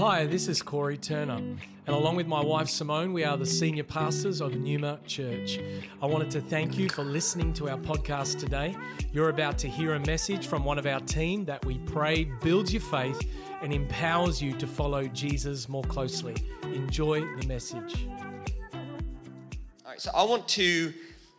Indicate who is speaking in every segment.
Speaker 1: Hi, this is Corey Turner, and along with my wife Simone, we are the senior pastors of Numa Church. I wanted to thank you for listening to our podcast today. You're about to hear a message from one of our team that we pray builds your faith and empowers you to follow Jesus more closely. Enjoy the message.
Speaker 2: All right, so I want to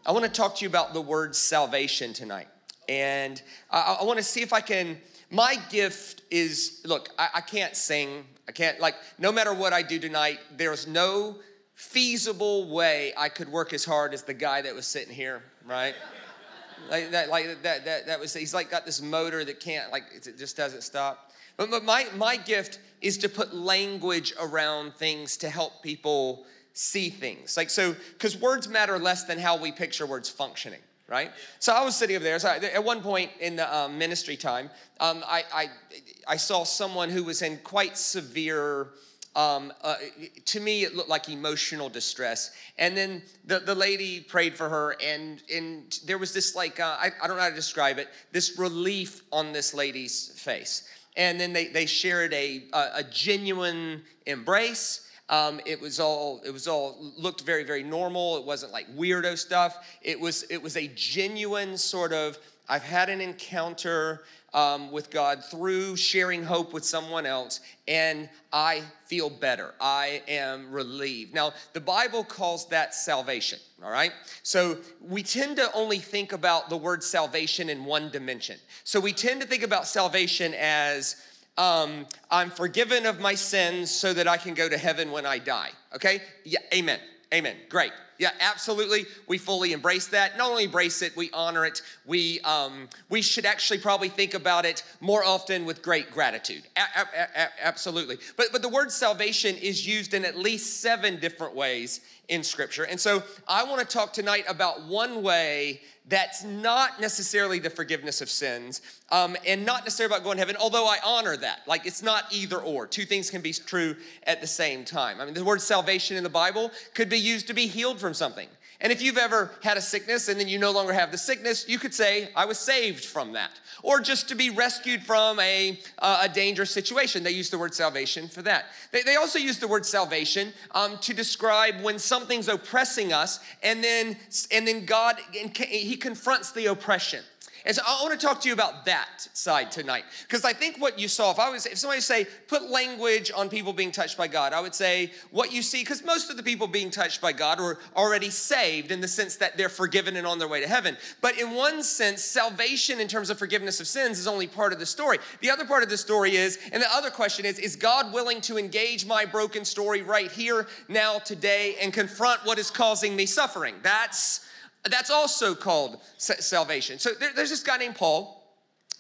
Speaker 2: I want to talk to you about the word salvation tonight, and I, I want to see if I can. My gift is look. I, I can't sing. I can't like. No matter what I do tonight, there's no feasible way I could work as hard as the guy that was sitting here, right? like that, like that, that, that was. He's like got this motor that can't like it just doesn't stop. But, but my my gift is to put language around things to help people see things. Like, so, because words matter less than how we picture words functioning, right? So I was sitting over there. So I, at one point in the um, ministry time, um, I, I, I saw someone who was in quite severe. Um, uh, to me, it looked like emotional distress. And then the, the lady prayed for her, and, and there was this, like, uh, I, I don't know how to describe it, this relief on this lady's face. And then they, they shared a, a, a genuine embrace um, it was all it was all looked very very normal. It wasn't like weirdo stuff. It was it was a genuine sort of I've had an encounter um, with God through sharing hope with someone else, and I feel better. I am relieved. Now, the Bible calls that salvation, all right? So we tend to only think about the word salvation in one dimension. So we tend to think about salvation as um, I'm forgiven of my sins so that I can go to heaven when I die. Okay? Yeah, amen. Amen. Great. Yeah, absolutely. We fully embrace that. Not only embrace it, we honor it. We um, we should actually probably think about it more often with great gratitude. A- a- a- absolutely. But but the word salvation is used in at least seven different ways in Scripture, and so I want to talk tonight about one way that's not necessarily the forgiveness of sins um, and not necessarily about going to heaven, although I honor that. Like it's not either or. Two things can be true at the same time. I mean, the word salvation in the Bible could be used to be healed from something. And if you've ever had a sickness and then you no longer have the sickness, you could say, I was saved from that. Or just to be rescued from a, uh, a dangerous situation. They use the word salvation for that. They, they also use the word salvation um, to describe when something's oppressing us and then, and then God, He confronts the oppression. And so I want to talk to you about that side tonight. Because I think what you saw, if I was, if somebody say, put language on people being touched by God, I would say what you see, because most of the people being touched by God are already saved in the sense that they're forgiven and on their way to heaven. But in one sense, salvation in terms of forgiveness of sins is only part of the story. The other part of the story is, and the other question is, is God willing to engage my broken story right here, now, today, and confront what is causing me suffering? That's that's also called salvation. So there, there's this guy named Paul.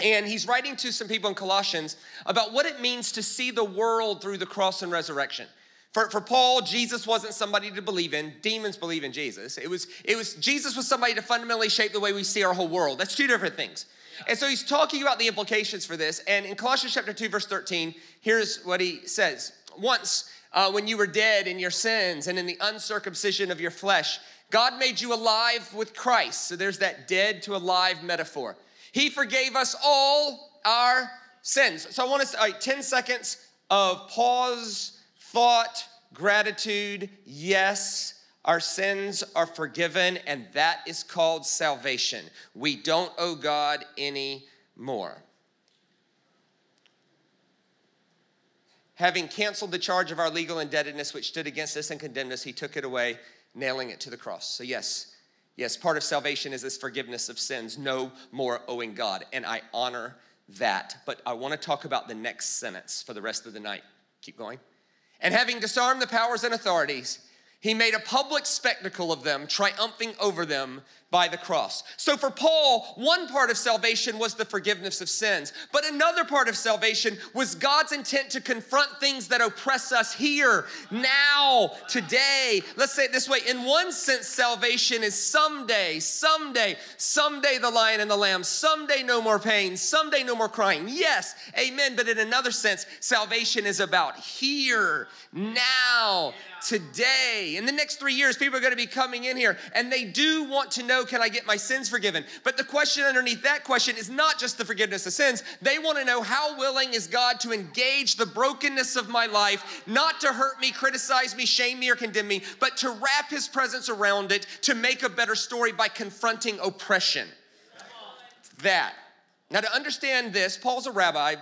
Speaker 2: And he's writing to some people in Colossians about what it means to see the world through the cross and resurrection. For, for Paul, Jesus wasn't somebody to believe in. Demons believe in Jesus. It was, it was Jesus was somebody to fundamentally shape the way we see our whole world. That's two different things. And so he's talking about the implications for this. And in Colossians chapter 2, verse 13, here's what he says. Once, uh, when you were dead in your sins and in the uncircumcision of your flesh, God made you alive with Christ. So there's that dead to alive metaphor. He forgave us all our sins. So I want to, all right, 10 seconds of pause, thought, gratitude. Yes, our sins are forgiven, and that is called salvation. We don't owe God any more. Having canceled the charge of our legal indebtedness which stood against us and condemned us, he took it away nailing it to the cross. So, yes, yes, part of salvation is this forgiveness of sins, no more owing God. And I honor that. But I want to talk about the next sentence for the rest of the night. Keep going. And having disarmed the powers and authorities, he made a public spectacle of them, triumphing over them by the cross. So for Paul, one part of salvation was the forgiveness of sins, but another part of salvation was God's intent to confront things that oppress us here, now, today. Let's say it this way in one sense, salvation is someday, someday, someday the lion and the lamb, someday no more pain, someday no more crying. Yes, amen. But in another sense, salvation is about here, now today. In the next three years, people are going to be coming in here and they do want to know can I get my sins forgiven? But the question underneath that question is not just the forgiveness of sins. They want to know how willing is God to engage the brokenness of my life, not to hurt me, criticize me, shame me, or condemn me, but to wrap his presence around it to make a better story by confronting oppression. That. Now, to understand this, Paul's a rabbi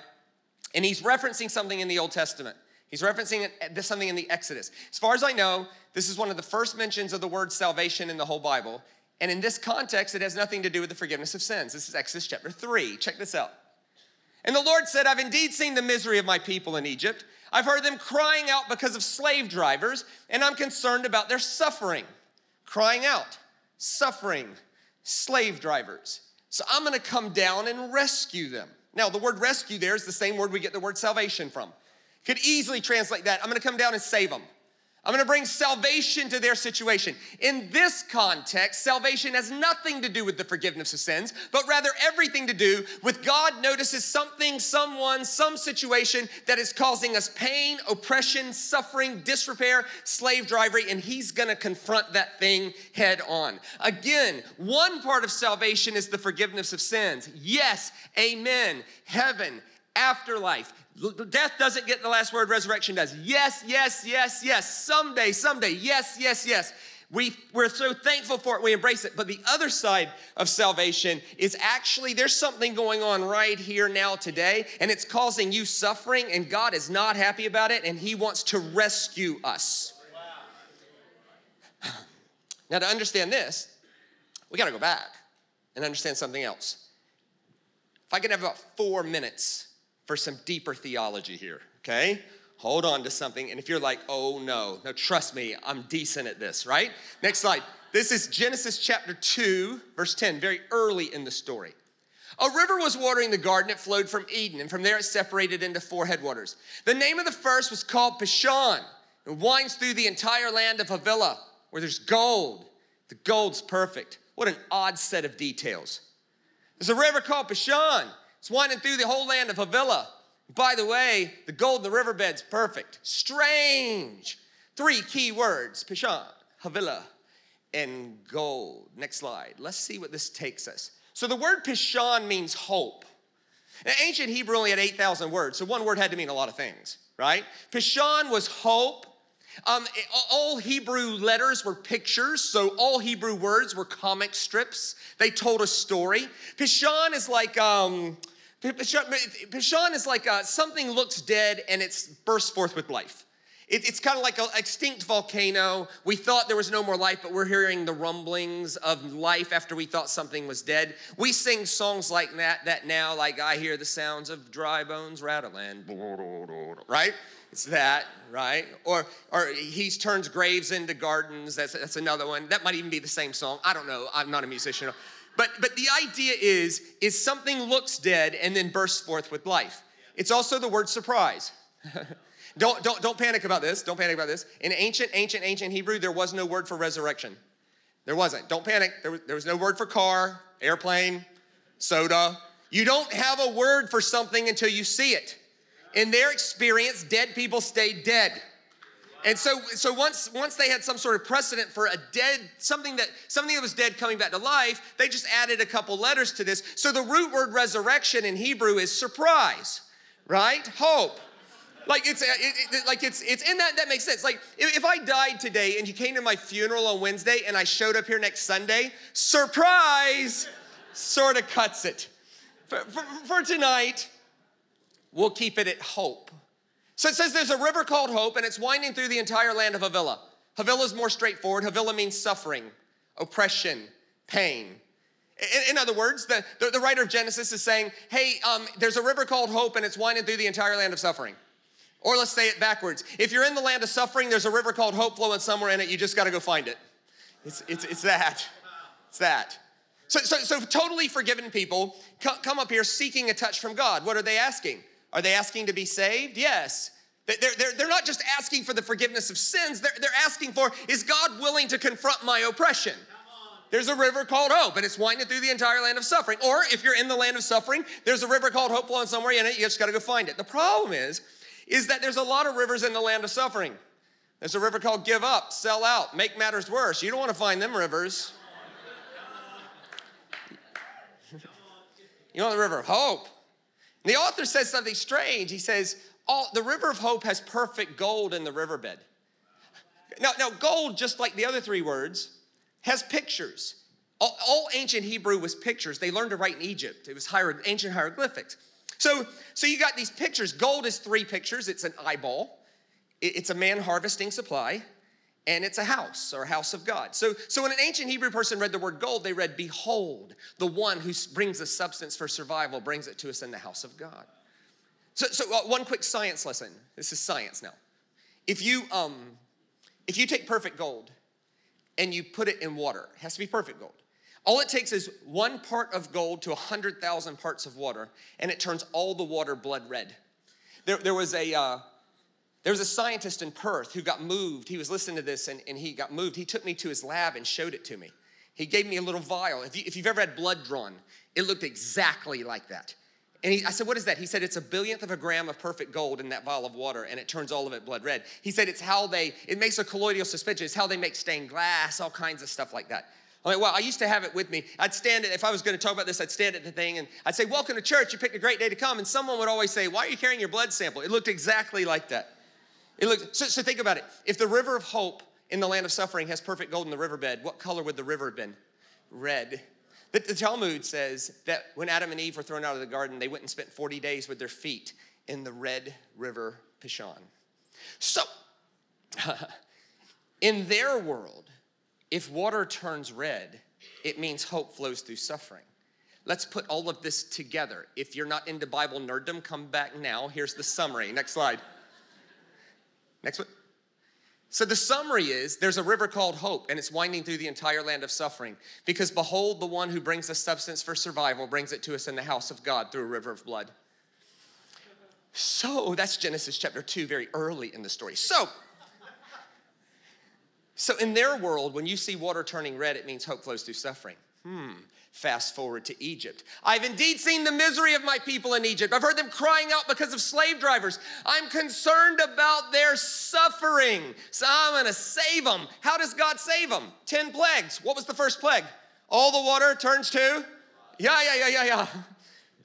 Speaker 2: and he's referencing something in the Old Testament. He's referencing uh, something in the Exodus. As far as I know, this is one of the first mentions of the word salvation in the whole Bible. And in this context, it has nothing to do with the forgiveness of sins. This is Exodus chapter 3. Check this out. And the Lord said, I've indeed seen the misery of my people in Egypt. I've heard them crying out because of slave drivers, and I'm concerned about their suffering. Crying out, suffering, slave drivers. So I'm gonna come down and rescue them. Now, the word rescue there is the same word we get the word salvation from. Could easily translate that. I'm gonna come down and save them. I'm gonna bring salvation to their situation. In this context, salvation has nothing to do with the forgiveness of sins, but rather everything to do with God notices something, someone, some situation that is causing us pain, oppression, suffering, disrepair, slave drivery, and He's gonna confront that thing head on. Again, one part of salvation is the forgiveness of sins. Yes, amen. Heaven, afterlife. Death doesn't get the last word, resurrection does. Yes, yes, yes, yes. Someday, someday. Yes, yes, yes. We, we're so thankful for it, we embrace it. But the other side of salvation is actually there's something going on right here now today, and it's causing you suffering, and God is not happy about it, and He wants to rescue us. Wow. Now, to understand this, we got to go back and understand something else. If I can have about four minutes for some deeper theology here, okay? Hold on to something. And if you're like, oh no, no, trust me, I'm decent at this, right? Next slide. This is Genesis chapter 2, verse 10, very early in the story. A river was watering the garden. It flowed from Eden, and from there it separated into four headwaters. The name of the first was called Pishon. It winds through the entire land of Havilah, where there's gold. The gold's perfect. What an odd set of details. There's a river called Pishon. It's winding through the whole land of Havilah. By the way, the gold in the riverbed's perfect. Strange. Three key words Pishon, Havilah, and gold. Next slide. Let's see what this takes us. So the word Pishon means hope. In ancient Hebrew only had 8,000 words, so one word had to mean a lot of things, right? Pishon was hope. Um, all Hebrew letters were pictures, so all Hebrew words were comic strips. They told a story. Pishon is like, um, Pishon is like uh, something looks dead and it's burst forth with life. It, it's kind of like an extinct volcano. We thought there was no more life, but we're hearing the rumblings of life after we thought something was dead. We sing songs like that, that now, like I hear the sounds of dry bones rattling, right? It's that, right? Or or he turns graves into gardens. That's that's another one. That might even be the same song. I don't know. I'm not a musician. But but the idea is is something looks dead and then bursts forth with life. It's also the word surprise. don't don't don't panic about this. Don't panic about this. In ancient ancient ancient Hebrew, there was no word for resurrection. There wasn't. Don't panic. There was, there was no word for car, airplane, soda. You don't have a word for something until you see it in their experience, dead people stayed dead. And so, so once, once they had some sort of precedent for a dead, something that, something that was dead coming back to life, they just added a couple letters to this. So the root word resurrection in Hebrew is surprise, right? Hope. Like it's, it, it, like it's, it's in that, that makes sense. Like if, if I died today and you came to my funeral on Wednesday and I showed up here next Sunday, surprise sort of cuts it. For, for, for tonight, We'll keep it at hope. So it says there's a river called Hope, and it's winding through the entire land of Havilah. Havilah is more straightforward. Havilah means suffering, oppression, pain. In, other words, the, the, writer of Genesis is saying, hey, um, there's a river called Hope, and it's winding through the entire land of suffering. Or let's say it backwards. If you're in the land of suffering, there's a river called Hope flowing somewhere in it. You just got to go find it. It's, it's, it's that. It's that. So, so, so totally forgiven people come up here seeking a touch from God. What are they asking? Are they asking to be saved? Yes. They're, they're, they're not just asking for the forgiveness of sins, they're, they're asking for, is God willing to confront my oppression? There's a river called Hope, and it's winding through the entire land of suffering. Or if you're in the land of suffering, there's a river called Hope flowing somewhere in it. You just got to go find it. The problem is, is that there's a lot of rivers in the land of suffering. There's a river called give up, sell out, make matters worse. You don't want to find them rivers. You know the river of hope. And the author says something strange. He says, all, the river of hope has perfect gold in the riverbed. Now, now, gold, just like the other three words, has pictures. All, all ancient Hebrew was pictures. They learned to write in Egypt. It was hier- ancient hieroglyphics. So, so you got these pictures. Gold is three pictures. It's an eyeball. It's a man harvesting supply and it's a house or a house of God. So, so when an ancient Hebrew person read the word gold, they read, Behold, the one who brings the substance for survival brings it to us in the house of God. So, so uh, one quick science lesson. This is science now. If you, um, if you take perfect gold and you put it in water, it has to be perfect gold. All it takes is one part of gold to 100,000 parts of water, and it turns all the water blood red. There, there was a, uh, there was a scientist in Perth who got moved. He was listening to this and, and he got moved. He took me to his lab and showed it to me. He gave me a little vial. If, you, if you've ever had blood drawn, it looked exactly like that. And he, I said, What is that? He said, It's a billionth of a gram of perfect gold in that vial of water, and it turns all of it blood red. He said, It's how they, it makes a colloidal suspension. It's how they make stained glass, all kinds of stuff like that. I'm like, well, I used to have it with me. I'd stand, it, if I was going to talk about this, I'd stand at the thing and I'd say, Welcome to church. You picked a great day to come. And someone would always say, Why are you carrying your blood sample? It looked exactly like that. It looks, so, so think about it. If the river of hope in the land of suffering has perfect gold in the riverbed, what color would the river have been? Red. The, the Talmud says that when Adam and Eve were thrown out of the garden, they went and spent 40 days with their feet in the red river Pishon. So, in their world, if water turns red, it means hope flows through suffering. Let's put all of this together. If you're not into Bible nerddom, come back now. Here's the summary. Next slide. Next one. So the summary is there's a river called hope, and it's winding through the entire land of suffering. Because behold, the one who brings the substance for survival brings it to us in the house of God through a river of blood. So that's Genesis chapter 2, very early in the story. So, so in their world, when you see water turning red, it means hope flows through suffering. Hmm. Fast forward to Egypt. I've indeed seen the misery of my people in Egypt. I've heard them crying out because of slave drivers. I'm concerned about their suffering. So I'm going to save them. How does God save them? 10 plagues. What was the first plague? All the water turns to? Yeah, yeah, yeah, yeah, yeah.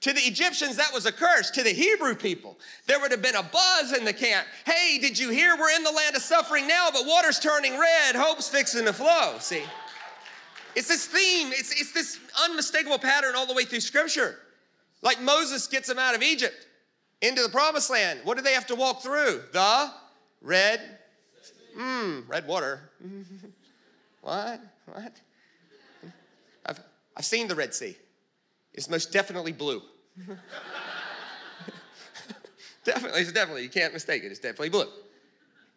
Speaker 2: To the Egyptians, that was a curse. To the Hebrew people, there would have been a buzz in the camp. Hey, did you hear we're in the land of suffering now, but water's turning red, hope's fixing to flow? See? It's this theme, it's, it's this unmistakable pattern all the way through Scripture. Like Moses gets them out of Egypt into the promised land. What do they have to walk through? The red, mmm, red water. what? What? I've, I've seen the Red Sea. It's most definitely blue. definitely, it's definitely, you can't mistake it, it's definitely blue.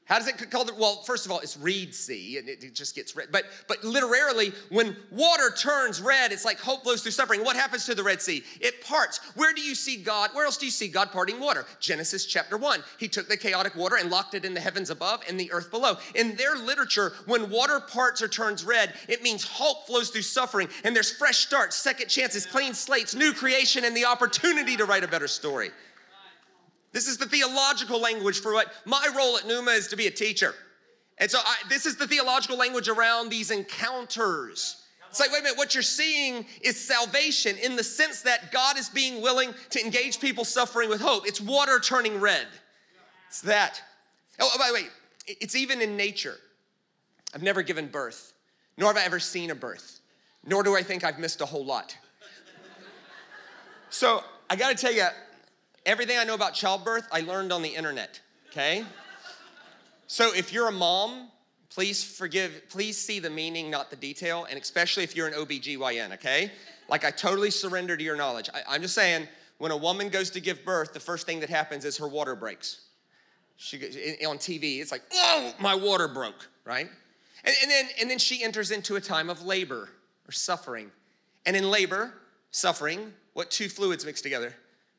Speaker 2: How does it call called? Well, first of all, it's Reed Sea, and it just gets red. But but literally, when water turns red, it's like hope flows through suffering. What happens to the Red Sea? It parts. Where do you see God? Where else do you see God parting water? Genesis chapter one. He took the chaotic water and locked it in the heavens above and the earth below. In their literature, when water parts or turns red, it means hope flows through suffering, and there's fresh starts, second chances, clean slates, new creation, and the opportunity to write a better story. This is the theological language for what my role at Numa is to be a teacher. And so I, this is the theological language around these encounters. It's like, wait a minute, what you're seeing is salvation in the sense that God is being willing to engage people suffering with hope. It's water turning red. It's that. Oh, by the way, it's even in nature. I've never given birth, nor have I ever seen a birth, nor do I think I've missed a whole lot. So I gotta tell you, Everything I know about childbirth, I learned on the internet, okay? So if you're a mom, please forgive, please see the meaning, not the detail, and especially if you're an OBGYN, okay? Like I totally surrender to your knowledge. I, am just saying, when a woman goes to give birth, the first thing that happens is her water breaks. She on TV, it's like, oh, my water broke, right? And, and then and then she enters into a time of labor or suffering. And in labor, suffering, what two fluids mix together?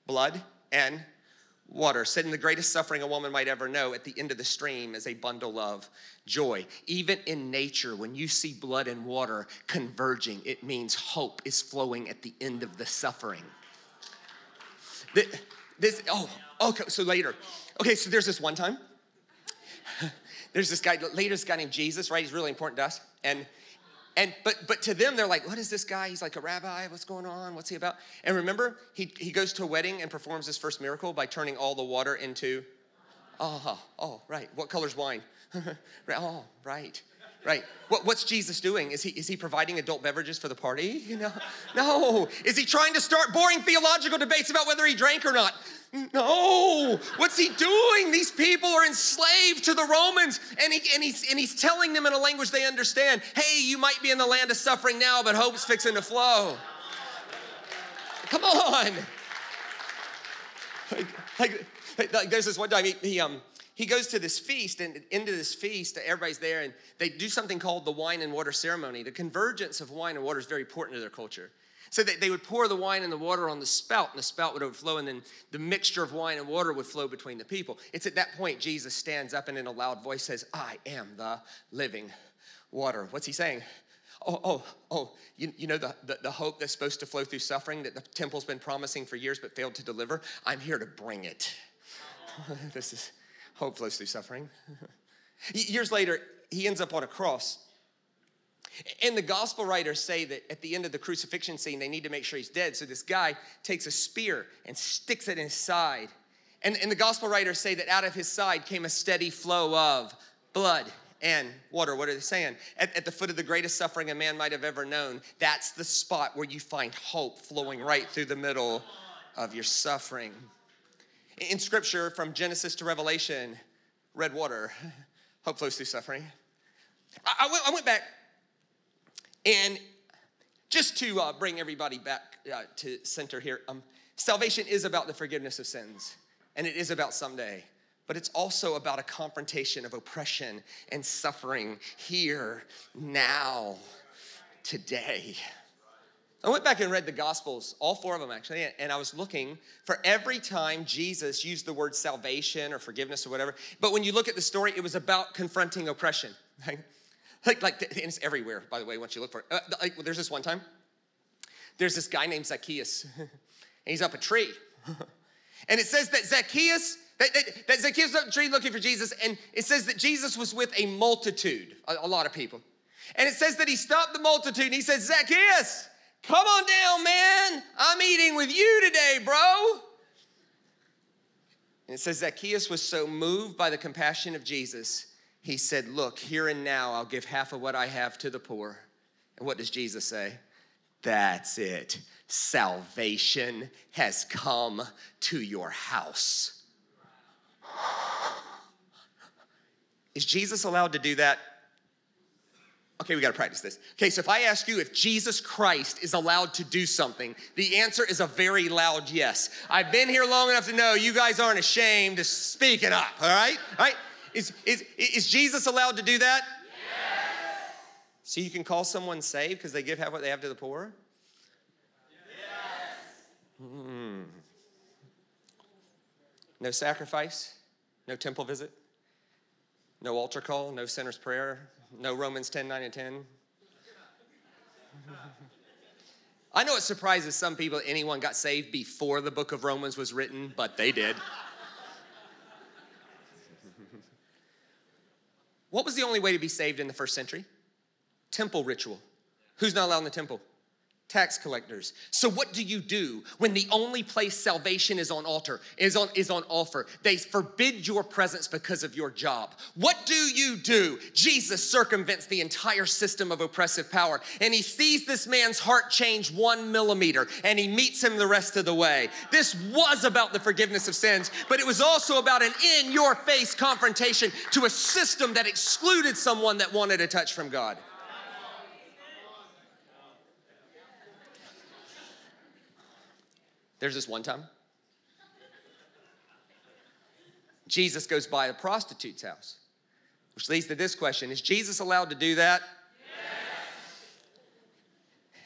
Speaker 2: Blood and water. Said in the greatest suffering a woman might ever know, at the end of the stream is a bundle of joy. Even in nature, when you see blood and water converging, it means hope is flowing at the end of the suffering. This, oh, okay, so later. Okay, so there's this one time. there's this guy, later this guy named Jesus, right? He's really important to us. And and but but to them, they're like, what is this guy? He's like a rabbi. What's going on? What's he about? And remember, he, he goes to a wedding and performs his first miracle by turning all the water into oh, oh, right. What color's wine? oh, right. Right. What, what's Jesus doing? Is he, is he providing adult beverages for the party? You know? No. Is he trying to start boring theological debates about whether he drank or not? No. What's he doing? These people are enslaved to the Romans, and, he, and, he's, and he's telling them in a language they understand hey, you might be in the land of suffering now, but hope's fixing to flow. Come on. Like, like, like there's this one time he, he um, he goes to this feast and into this feast everybody's there and they do something called the wine and water ceremony. The convergence of wine and water is very important to their culture. So they, they would pour the wine and the water on the spout and the spout would overflow and then the mixture of wine and water would flow between the people. It's at that point jesus stands up and in a loud voice says i am the living water. What's he saying? Oh, oh, oh, you, you know the, the, the, hope that's supposed to flow through suffering that the temple's been promising for years but failed to deliver? I'm here to bring it. this is, Hope flows through suffering. Years later, he ends up on a cross. And the gospel writers say that at the end of the crucifixion scene, they need to make sure he's dead. So this guy takes a spear and sticks it in his side. And, and the gospel writers say that out of his side came a steady flow of blood and water. What are they saying? At, at, the foot of the greatest suffering a man might have ever known, that's the spot where you find hope flowing right through the middle of your suffering in scripture from Genesis to Revelation, red water, hope flows through suffering. I, I, went, I went, back and just to uh, bring everybody back uh, to center here, um, salvation is about the forgiveness of sins, and it is about someday but it's also about a confrontation of oppression and suffering here, now, today. I went back and read the Gospels, all four of them actually, and I was looking for every time Jesus used the word salvation or forgiveness or whatever. But when you look at the story, it was about confronting oppression. Like, like, like it's everywhere, by the way, once you look for it. Uh, like, there's this one time, there's this guy named Zacchaeus, and he's up a tree. and it says that Zacchaeus, that, that, that Zacchaeus up a tree looking for Jesus, and it says that Jesus was with a multitude, a, a lot of people. And it says that he stopped the multitude and he said, Zacchaeus, Come on down, man. I'm eating with you today, bro. And it says Zacchaeus was so moved by the compassion of Jesus, he said, Look, here and now, I'll give half of what I have to the poor. And what does Jesus say? That's it. Salvation has come to your house. Is Jesus allowed to do that Okay, we got to practice this. Okay, so if I ask you if Jesus Christ is allowed to do something, the answer is a very loud yes. I've been here long enough to know you guys aren't ashamed to speak it up, all right? All right? Is, is, is Jesus allowed to do that? Yes. So you can call someone saved because they give half what they have to the poor? Yes. Hmm. No sacrifice, no temple visit, no altar call, no sinner's prayer, no Romans 10, 9, and 10. I know it surprises some people anyone got saved before the book of Romans was written, but they did. what was the only way to be saved in the first century? Temple ritual. Who's not allowed in the temple? Tax collectors. So what do you do when the only place salvation is on altar is on is on offer? They forbid your presence because of your job. What do you do? Jesus circumvents the entire system of oppressive power and he sees this man's heart change 1 millimeter and he meets him the rest of the way. This was about the forgiveness of sins, but it was also about an in your face confrontation to a system that excluded someone that wanted a touch from God. There's this one time. Jesus goes by a prostitute's house, which leads to this question Is Jesus allowed to do that?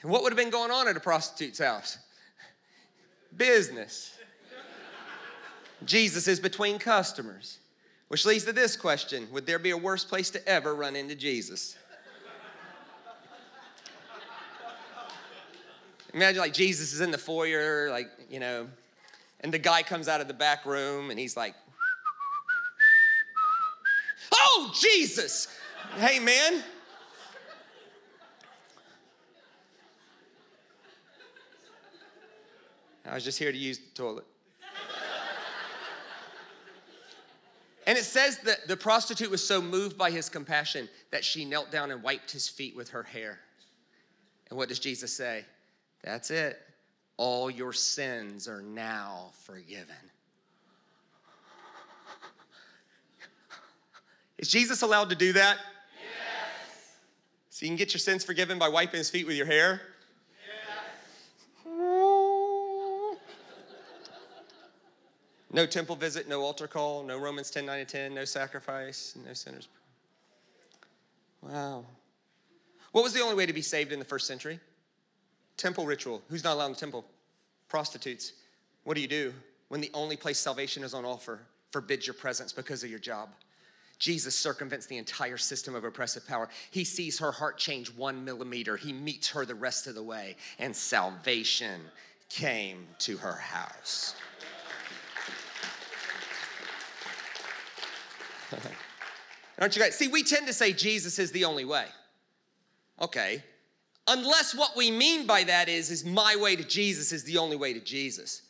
Speaker 2: Yes. What would have been going on at a prostitute's house? Business. Jesus is between customers, which leads to this question Would there be a worse place to ever run into Jesus? Imagine like Jesus is in the foyer, like, you know, and the guy comes out of the back room and he's like, Oh, Jesus. Hey, man. I was just here to use the toilet. And it says that the prostitute was so moved by his compassion that she knelt down and wiped his feet with her hair. And what does Jesus say? That's it. All your sins are now forgiven. Is Jesus allowed to do that? Yes. So you can get your sins forgiven by wiping his feet with your hair? Yes. No temple visit, no altar call, no Romans 10 9 10, no sacrifice, no sinners. Wow. What was the only way to be saved in the first century? Temple ritual. Who's not allowed in the temple? Prostitutes. What do you do when the only place salvation is on offer forbids your presence because of your job? Jesus circumvents the entire system of oppressive power. He sees her heart change one millimeter. He meets her the rest of the way, and salvation came to her house. Aren't you guys? See, we tend to say Jesus is the only way. Okay. Unless what we mean by that is, is my way to Jesus is the only way to Jesus.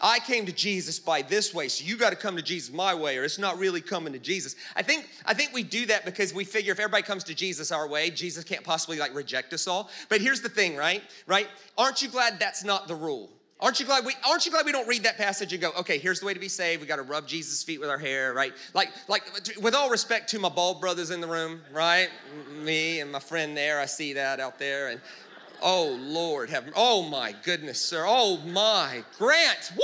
Speaker 2: I came to Jesus by this way, so you got to come to Jesus my way, or it's not really coming to Jesus. I think I think we do that because we figure if everybody comes to Jesus our way, Jesus can't possibly like reject us all. But here's the thing, right? Right? Aren't you glad that's not the rule? Aren't you glad we aren't you glad we don't read that passage and go, okay, here's the way to be saved. We got to rub Jesus' feet with our hair, right? Like, like with all respect to my bald brothers in the room, right? Me and my friend there, I see that out there, and oh Lord, have oh my goodness, sir, oh my Grant, woo!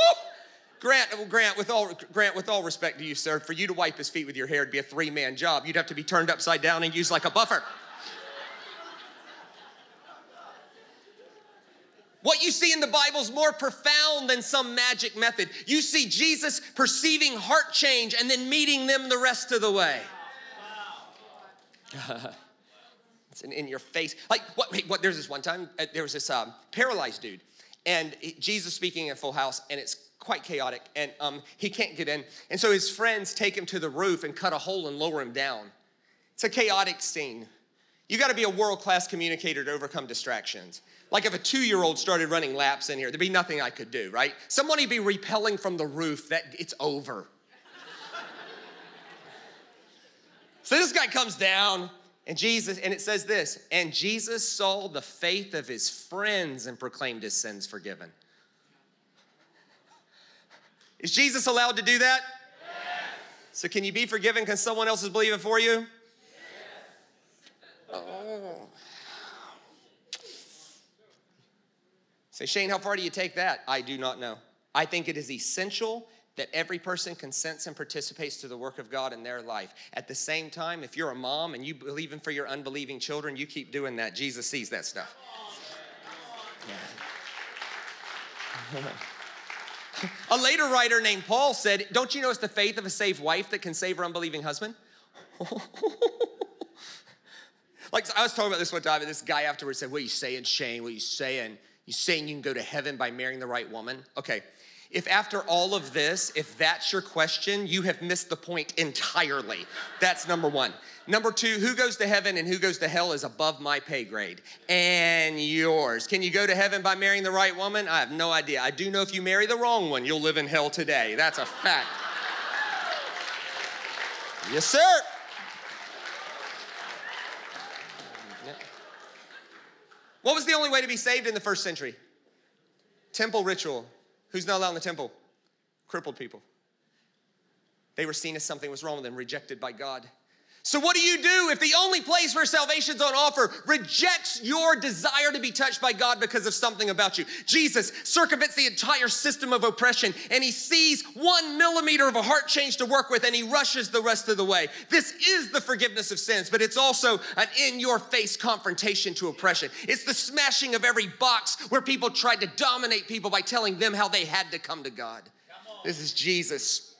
Speaker 2: Grant, Grant, with all Grant, with all respect to you, sir, for you to wipe his feet with your hair would be a three-man job. You'd have to be turned upside down and used like a buffer. What you see in the Bible is more profound than some magic method. You see Jesus perceiving heart change and then meeting them the rest of the way. it's in, in, your face. Like, what, wait, what? There's this one time, uh, there was this um, paralyzed dude, and Jesus speaking at Full House, and it's quite chaotic, and um, he can't get in. And so his friends take him to the roof and cut a hole and lower him down. It's a chaotic scene. You got to be a world class communicator to overcome distractions. Like if a two year old started running laps in here, there'd be nothing I could do, right? Someone would be repelling from the roof that it's over. so this guy comes down, and Jesus, and it says this, and Jesus saw the faith of his friends and proclaimed his sins forgiven. Is Jesus allowed to do that? Yes. So can you be forgiven because someone else is believing for you? Oh. Say, Shane, how far do you take that? I do not know. I think it is essential that every person consents and participates to the work of God in their life. At the same time, if you're a mom and you believe in for your unbelieving children, you keep doing that. Jesus sees that stuff. Yeah. a later writer named Paul said, Don't you know it's the faith of a saved wife that can save her unbelieving husband? Like I was talking about this one time, and this guy afterwards said, What are you saying, Shane? What are you saying? You saying you can go to heaven by marrying the right woman? Okay. If after all of this, if that's your question, you have missed the point entirely. That's number one. Number two, who goes to heaven and who goes to hell is above my pay grade and yours. Can you go to heaven by marrying the right woman? I have no idea. I do know if you marry the wrong one, you'll live in hell today. That's a fact. yes, sir. What was the only way to be saved in the first century? Temple ritual. Who's not allowed in the temple? Crippled people. They were seen as something was wrong with them, rejected by God. So, what do you do if the only place where salvation's on offer rejects your desire to be touched by God because of something about you? Jesus circumvents the entire system of oppression and he sees one millimeter of a heart change to work with and he rushes the rest of the way. This is the forgiveness of sins, but it's also an in your face confrontation to oppression. It's the smashing of every box where people tried to dominate people by telling them how they had to come to God. This is Jesus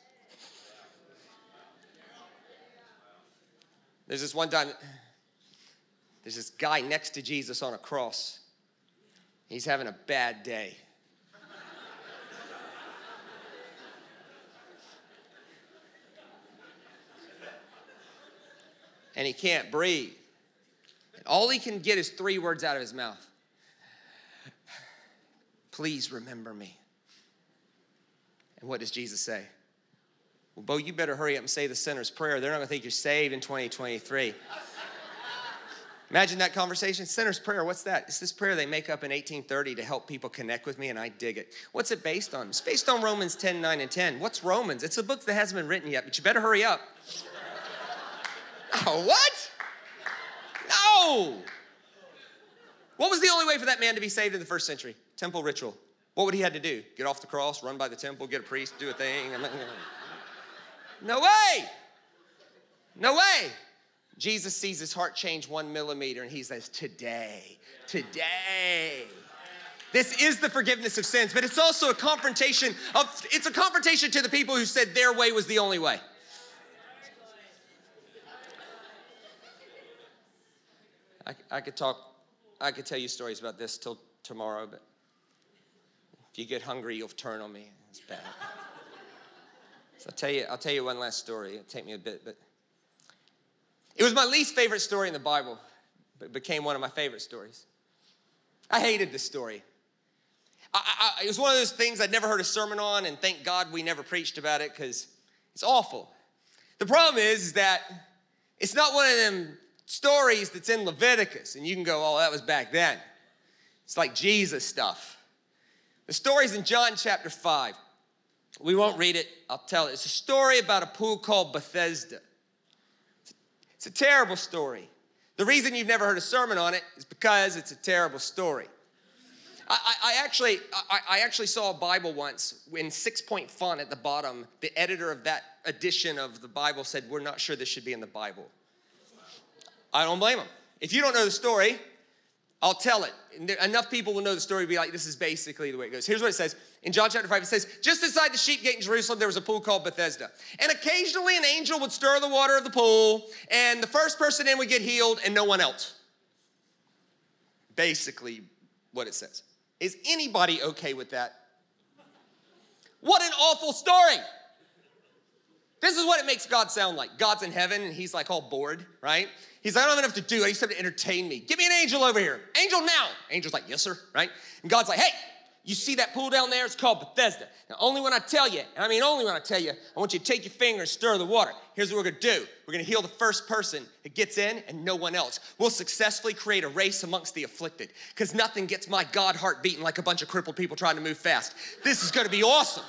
Speaker 2: There's this one time, there's this guy next to Jesus on a cross. He's having a bad day. and he can't breathe. All he can get is three words out of his mouth Please remember me. And what does Jesus say? Well, Bo, you better hurry up and say the sinner's prayer. They're not gonna think you're saved in 2023. Imagine that conversation. Sinner's prayer, what's that? It's this prayer they make up in 1830 to help people connect with me, and I dig it. What's it based on? It's based on Romans 10, 9, and 10. What's Romans? It's a book that hasn't been written yet, but you better hurry up. oh, what? No. What was the only way for that man to be saved in the first century? Temple ritual. What would he have to do? Get off the cross, run by the temple, get a priest, do a thing? No way. No way. Jesus sees his heart change one millimeter and he says, Today, today. This is the forgiveness of sins, but it's also a confrontation of it's a confrontation to the people who said their way was the only way. I, I could talk, I could tell you stories about this till tomorrow, but if you get hungry, you'll turn on me. It's bad. I'll tell you, I'll tell you one last story. It'll take me a bit, but it was my least favorite story in the Bible, but it became one of my favorite stories. I hated this story. I, I, it was one of those things I'd never heard a sermon on, and thank God we never preached about it because it's awful. The problem is, is that it's not one of them stories that's in Leviticus, and you can go, oh, that was back then. It's like Jesus stuff. The story's in John chapter 5. We won't read it, I'll tell it. It's a story about a pool called Bethesda. It's a terrible story. The reason you've never heard a sermon on it is because it's a terrible story. I, I, actually, I, I, actually saw a Bible once in six point font at the bottom. The editor of that edition of the Bible said, We're not sure this should be in the Bible. I don't blame him. If you don't know the story, I'll tell it. Enough people will know the story to be like, this is basically the way it goes. Here's what it says. In John chapter 5, it says, Just inside the sheep gate in Jerusalem, there was a pool called Bethesda. And occasionally an angel would stir the water of the pool, and the first person in would get healed, and no one else. Basically, what it says. Is anybody okay with that? What an awful story. This is what it makes God sound like. God's in heaven and he's like all bored, right? He's like, I don't have enough to do. I just have to entertain me. Give me an angel over here. Angel now. Angel's like, yes, sir, right? And God's like, hey, you see that pool down there? It's called Bethesda. Now, only when I tell you, and I mean only when I tell you, I want you to take your finger and stir the water. Here's what we're gonna do we're gonna heal the first person that gets in and no one else. We'll successfully create a race amongst the afflicted because nothing gets my God heart beating like a bunch of crippled people trying to move fast. This is gonna be awesome.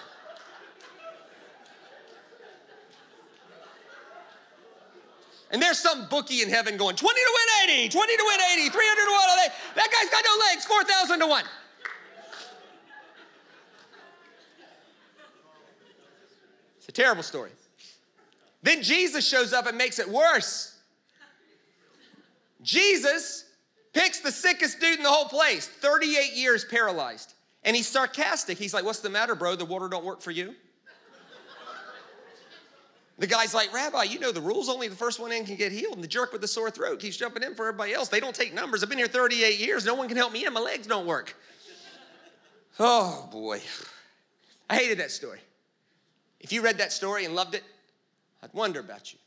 Speaker 2: And there's some bookie in heaven going 20 to win 80, 20 to win 80, 300 to 1. That guy's got no legs, 4,000 to 1. It's a terrible story. Then Jesus shows up and makes it worse. Jesus picks the sickest dude in the whole place, 38 years paralyzed. And he's sarcastic. He's like, What's the matter, bro? The water don't work for you? The guy's like, Rabbi, you know the rules. Only the first one in can get healed. And the jerk with the sore throat keeps jumping in for everybody else. They don't take numbers. I've been here 38 years. No one can help me in. My legs don't work. Oh, boy. I hated that story. If you read that story and loved it, I'd wonder about you.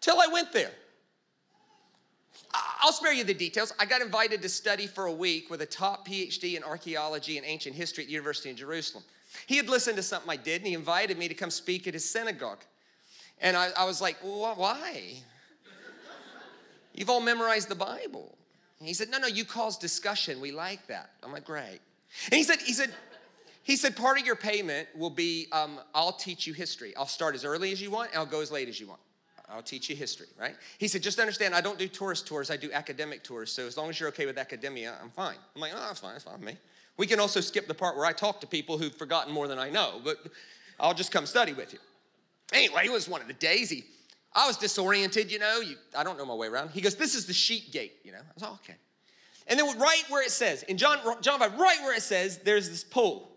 Speaker 2: Till I went there. I'll spare you the details. I got invited to study for a week with a top PhD in archaeology and ancient history at the University of Jerusalem. He had listened to something I did and he invited me to come speak at his synagogue. And I, I was like, why? You've all memorized the Bible. And he said, no, no, you cause discussion. We like that. I'm like, great. And he said, he said, he said, part of your payment will be um, I'll teach you history. I'll start as early as you want and I'll go as late as you want. I'll teach you history, right? He said, just understand, I don't do tourist tours, I do academic tours. So as long as you're okay with academia, I'm fine. I'm like, oh, that's fine, that's fine me. We can also skip the part where I talk to people who've forgotten more than I know, but I'll just come study with you. Anyway, it was one of the days. He, I was disoriented, you know, you, I don't know my way around. He goes, this is the sheep gate, you know. I was like, okay. And then right where it says, in John, John 5, right where it says, there's this pool.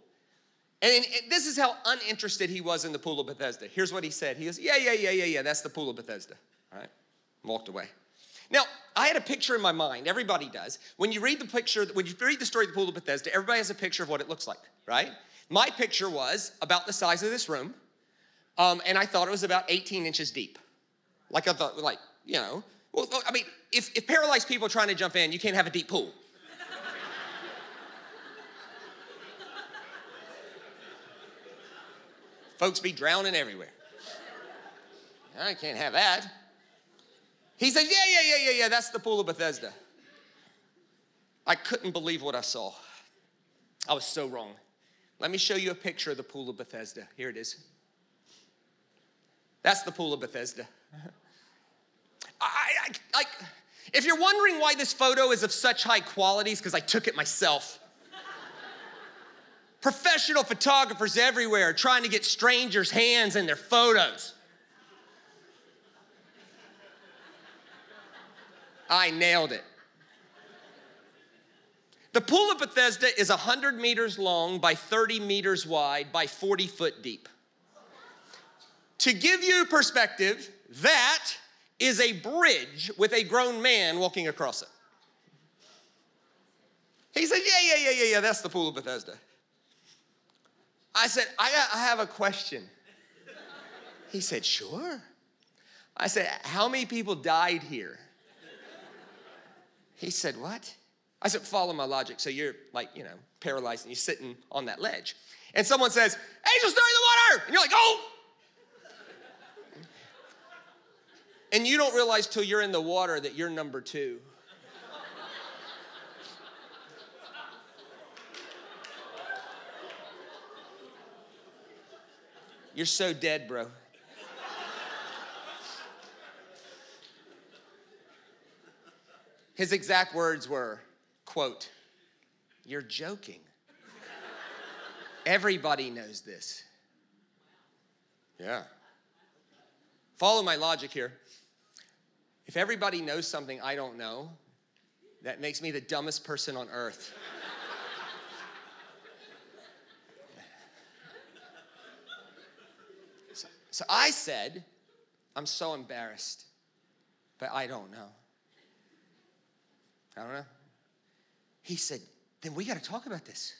Speaker 2: And, this is how uninterested he was in the pool of Bethesda. Here's what he said. He goes, Yeah, yeah, yeah, yeah, yeah, that's the pool of Bethesda. All right. Walked away. Now, I had a picture in my mind. Everybody does. When you read the picture, when you read the story of the pool of Bethesda, everybody has a picture of what it looks like, right? My picture was about the size of this room, um, and I thought it was about 18 inches deep. Like I thought, like, you know, well, I mean, if, if paralyzed people are trying to jump in, you can't have a deep pool. Folks be drowning everywhere. I can't have that. He said, Yeah, yeah, yeah, yeah, yeah, that's the pool of Bethesda. I couldn't believe what I saw. I was so wrong. Let me show you a picture of the pool of Bethesda. Here it is. That's the pool of Bethesda. I, I, I, if you're wondering why this photo is of such high qualities, because I took it myself. Professional photographers everywhere trying to get strangers' hands in their photos. I nailed it. The Pool of Bethesda is 100 meters long by 30 meters wide by 40 foot deep. To give you perspective, that is a bridge with a grown man walking across it. He said, Yeah, yeah, yeah, yeah, yeah, that's the Pool of Bethesda. I said, I, I have a question. He said, Sure. I said, How many people died here? He said, What? I said, Follow my logic. So you're like, you know, paralyzed and you're sitting on that ledge. And someone says, Angel, in the water. And you're like, Oh. And you don't realize till you're in the water that you're number two. You're so dead, bro. His exact words were, quote, You're joking. Everybody knows this. Yeah. Follow my logic here. If everybody knows something I don't know, that makes me the dumbest person on earth. So, I said, I'm so embarrassed, but I don't know. I don't know. He said, then we got to talk about this.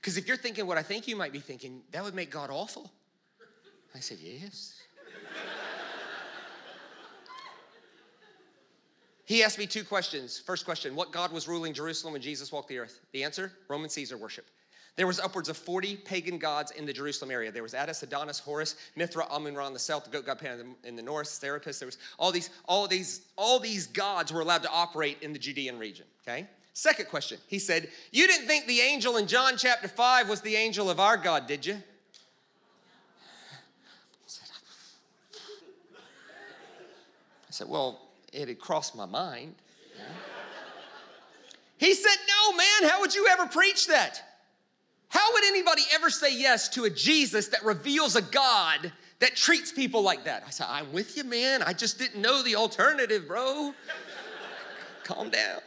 Speaker 2: Because if you're thinking what I think you might be thinking, that would make God awful. I said, yes. he asked me two questions. First question What God was ruling Jerusalem when Jesus walked the earth? The answer Roman Caesar worship. There was upwards of 40 pagan gods in the Jerusalem area. There was Attis, Adonis, Horus, Mithra, Amun-Ra in the south, the goat god Pan in the north, Serapis. There was all these, all these, all these gods were allowed to operate in the Judean region. Okay. Second question. He said, "You didn't think the angel in John chapter five was the angel of our God, did you?" I said, "Well, it had crossed my mind." He said, "No, man. How would you ever preach that?" How would anybody ever say yes to a Jesus that reveals a God that treats people like that? I said, I'm with you, man. I just didn't know the alternative, bro. Calm down.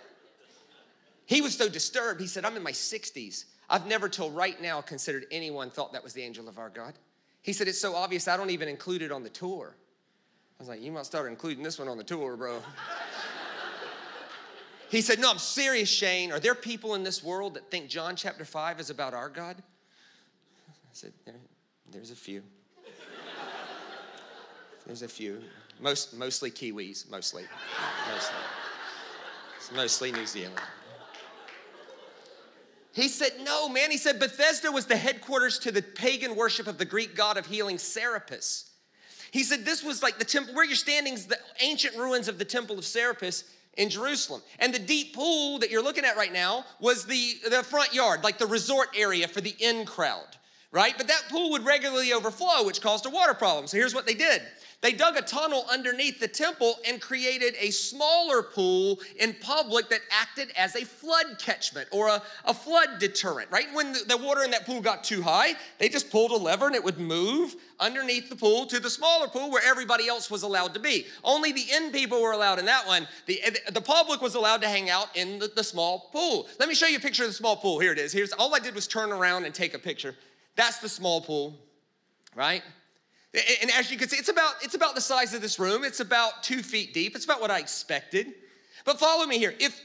Speaker 2: He was so disturbed. He said, I'm in my 60s. I've never till right now considered anyone thought that was the angel of our God. He said, It's so obvious I don't even include it on the tour. I was like, You must start including this one on the tour, bro. He said, No, I'm serious, Shane. Are there people in this world that think John chapter 5 is about our God? I said, there, There's a few. There's a few. Most, mostly Kiwis, mostly. Mostly. It's mostly New Zealand. He said, No, man. He said, Bethesda was the headquarters to the pagan worship of the Greek god of healing, Serapis. He said, This was like the temple, where you're standing is the ancient ruins of the temple of Serapis in Jerusalem. And the deep pool that you're looking at right now was the, the front yard, like the resort area for the in crowd, right? But that pool would regularly overflow, which caused a water problem. So here's what they did they dug a tunnel underneath the temple and created a smaller pool in public that acted as a flood catchment or a, a flood deterrent, right? When the, the water in that pool got too high, they just pulled a lever and it would move underneath the pool to the smaller pool where everybody else was allowed to be. Only the in people were allowed in that one. The, the public was allowed to hang out in the, the small pool. Let me show you a picture of the small pool. Here it is. Here's all I did was turn around and take a picture. That's the small pool, right? And as you can see, it's about, it's about the size of this room. It's about two feet deep. It's about what I expected. But follow me here. If,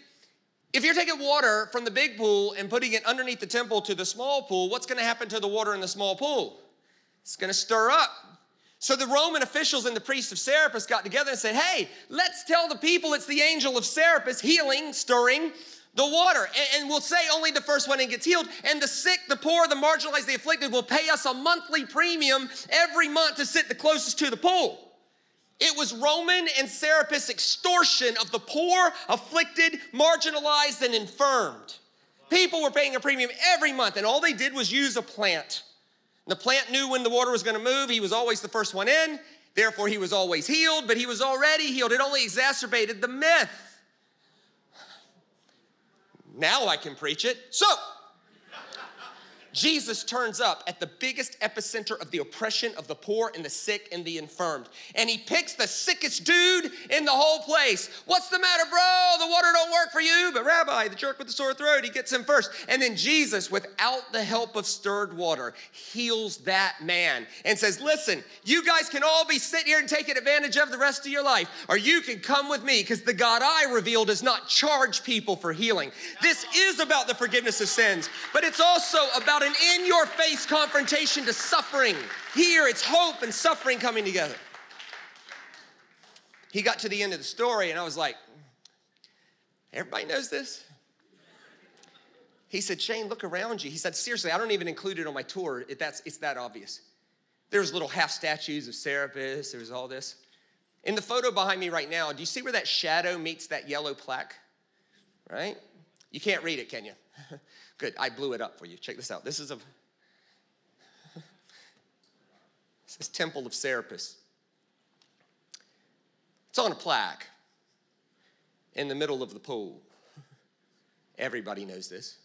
Speaker 2: if you're taking water from the big pool and putting it underneath the temple to the small pool, what's going to happen to the water in the small pool? It's going to stir up, So the Roman officials and the priest of Serapis got together and said, Hey, let's tell the people it's the angel of Serapis healing, stirring the water. And, we'll say only the first one and gets healed. And the sick, the poor, the marginalized, the afflicted will pay us a monthly premium every month to sit the closest to the pool. It was Roman and Serapis extortion of the poor, afflicted, marginalized, and infirmed. People were paying a premium every month, and all they did was use a plant. The plant knew when the water was going to move. He was always the first one in. Therefore, he was always healed, but he was already healed. It only exacerbated the myth. Now I can preach it. So, Jesus turns up at the biggest epicenter of the oppression of the poor and the sick and the infirmed. And he picks the sickest dude in the whole place. What's the matter, bro? The water don't work for you. But Rabbi, the jerk with the sore throat, he gets him first. And then Jesus, without the help of stirred water, heals that man and says, Listen, you guys can all be sitting here and taking advantage of the rest of your life, or you can come with me because the God I reveal does not charge people for healing. This is about the forgiveness of sins, but it's also about an in your face confrontation to suffering. Here, it's hope and suffering coming together. He got to the end of the story, and I was like, everybody knows this? He said, Shane, look around you. He said, seriously, I don't even include it on my tour. It, that's, it's that obvious. There's little half statues of Serapis, there's all this. In the photo behind me right now, do you see where that shadow meets that yellow plaque? Right? You can't read it, can you? Good, I blew it up for you. Check this out. This is a this is Temple of Serapis. It's on a plaque in the middle of the pool. Everybody knows this.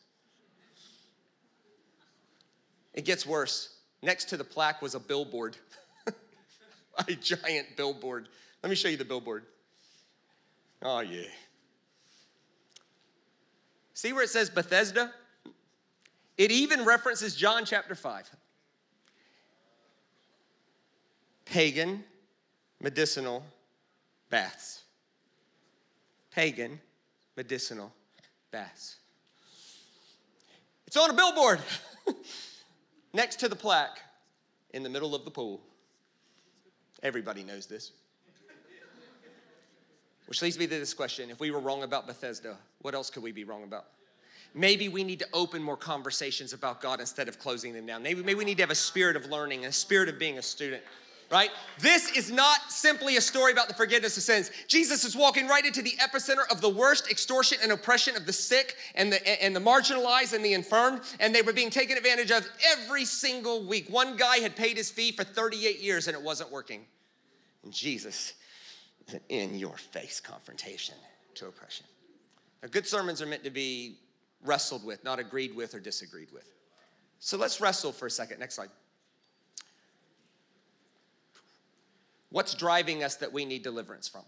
Speaker 2: It gets worse. Next to the plaque was a billboard, a giant billboard. Let me show you the billboard. Oh, yeah. See where it says Bethesda? It even references John chapter 5. Pagan medicinal baths. Pagan medicinal baths. It's on a billboard next to the plaque in the middle of the pool. Everybody knows this. Which leads me to this question if we were wrong about Bethesda, what else could we be wrong about? maybe we need to open more conversations about God instead of closing them down. Maybe, maybe we need to have a spirit of learning, a spirit of being a student. Right? This is not simply a story about the forgiveness of sins. Jesus is walking right into the epicenter of the worst extortion and oppression of the sick and the, and the marginalized and the infirm, and they were being taken advantage of every single week. One guy had paid his fee for 38 years and it wasn't working. And Jesus is an in your face confrontation to oppression. Now, good sermons are meant to be wrestled with, not agreed with or disagreed with. So let's wrestle for a second. Next slide. What's driving us that we need deliverance from?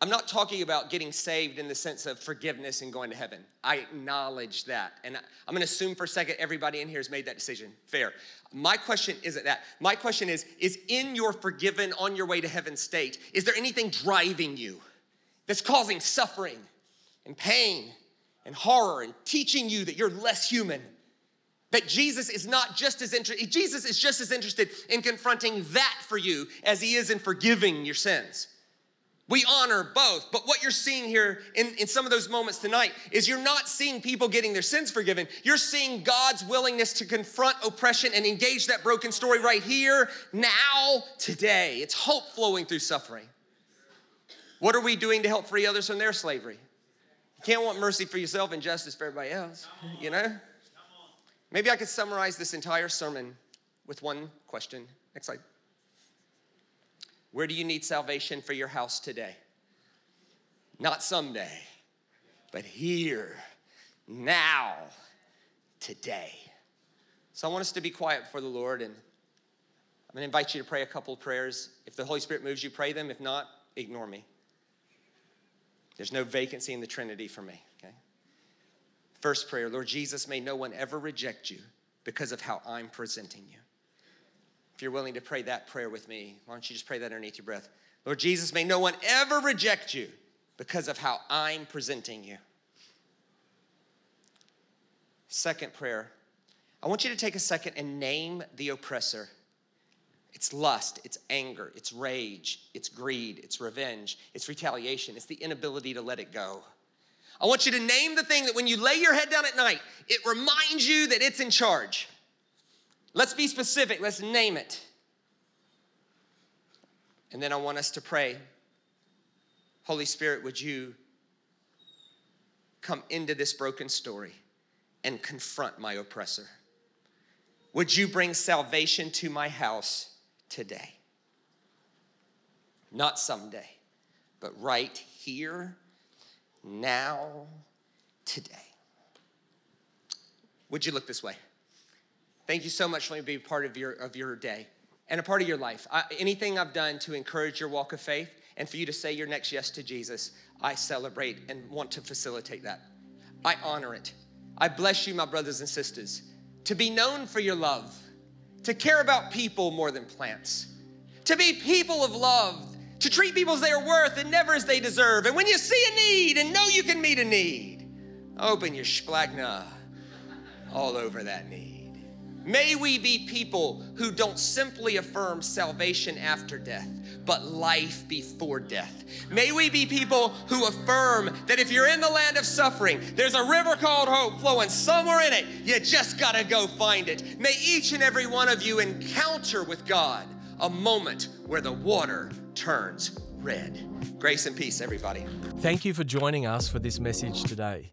Speaker 2: I'm not talking about getting saved in the sense of forgiveness and going to heaven. I acknowledge that. And I'm to assume for a second everybody in here has made that decision. Fair. My question isn't that. My question is is in your forgiven on your way to heaven state, is there anything driving you that's causing suffering? and pain and horror and teaching you that you're less human. That Jesus is not just as interested, Jesus is just as interested in confronting that for you as he is in forgiving your sins. We honor both, but what you're seeing here in, in some of those moments tonight is you're not seeing people getting their sins forgiven. You're seeing God's willingness to confront oppression and engage that broken story right here, now, today. It's hope flowing through suffering. What are we doing to help free others from their slavery? You can't want mercy for yourself and justice for everybody else, you know? Maybe I could summarize this entire sermon with one question. Next slide. Where do you need salvation for your house today? Not someday, but here, now, today. So I want us to be quiet before the Lord, and I'm gonna invite you to pray a couple of prayers. If the Holy Spirit moves you, pray them. If not, ignore me. There's no vacancy in the Trinity for me, okay? First prayer Lord Jesus, may no one ever reject you because of how I'm presenting you. If you're willing to pray that prayer with me, why don't you just pray that underneath your breath? Lord Jesus, may no one ever reject you because of how I'm presenting you. Second prayer I want you to take a second and name the oppressor. It's lust, it's anger, it's rage, it's greed, it's revenge, it's retaliation, it's the inability to let it go. I want you to name the thing that when you lay your head down at night, it reminds you that it's in charge. Let's be specific, let's name it. And then I want us to pray. Holy Spirit, would you come into this broken story and confront my oppressor? Would you bring salvation to my house today? Not someday, but right here, now, today. Would you look this way? Thank you so much for being part of your, of your day and a part of your life. I, anything I've done to encourage your walk of faith and for you to say your next yes to Jesus, I celebrate and want to facilitate that. I honor it. I bless you, my brothers and sisters, to be known for your love, to care about people more than plants, to be people of love, to treat people as they are worth and never as they deserve. And when you see a need and know you can meet a need, open your splagna all over that need. May we be people who don't simply affirm salvation after death, but life before death. May we be people who affirm that if you're in the land of suffering, there's a river called hope flowing somewhere in it. You just gotta go find it. May each and every one of you encounter with God a moment where the water turns red. Grace and peace, everybody.
Speaker 1: Thank you for joining us for this message today.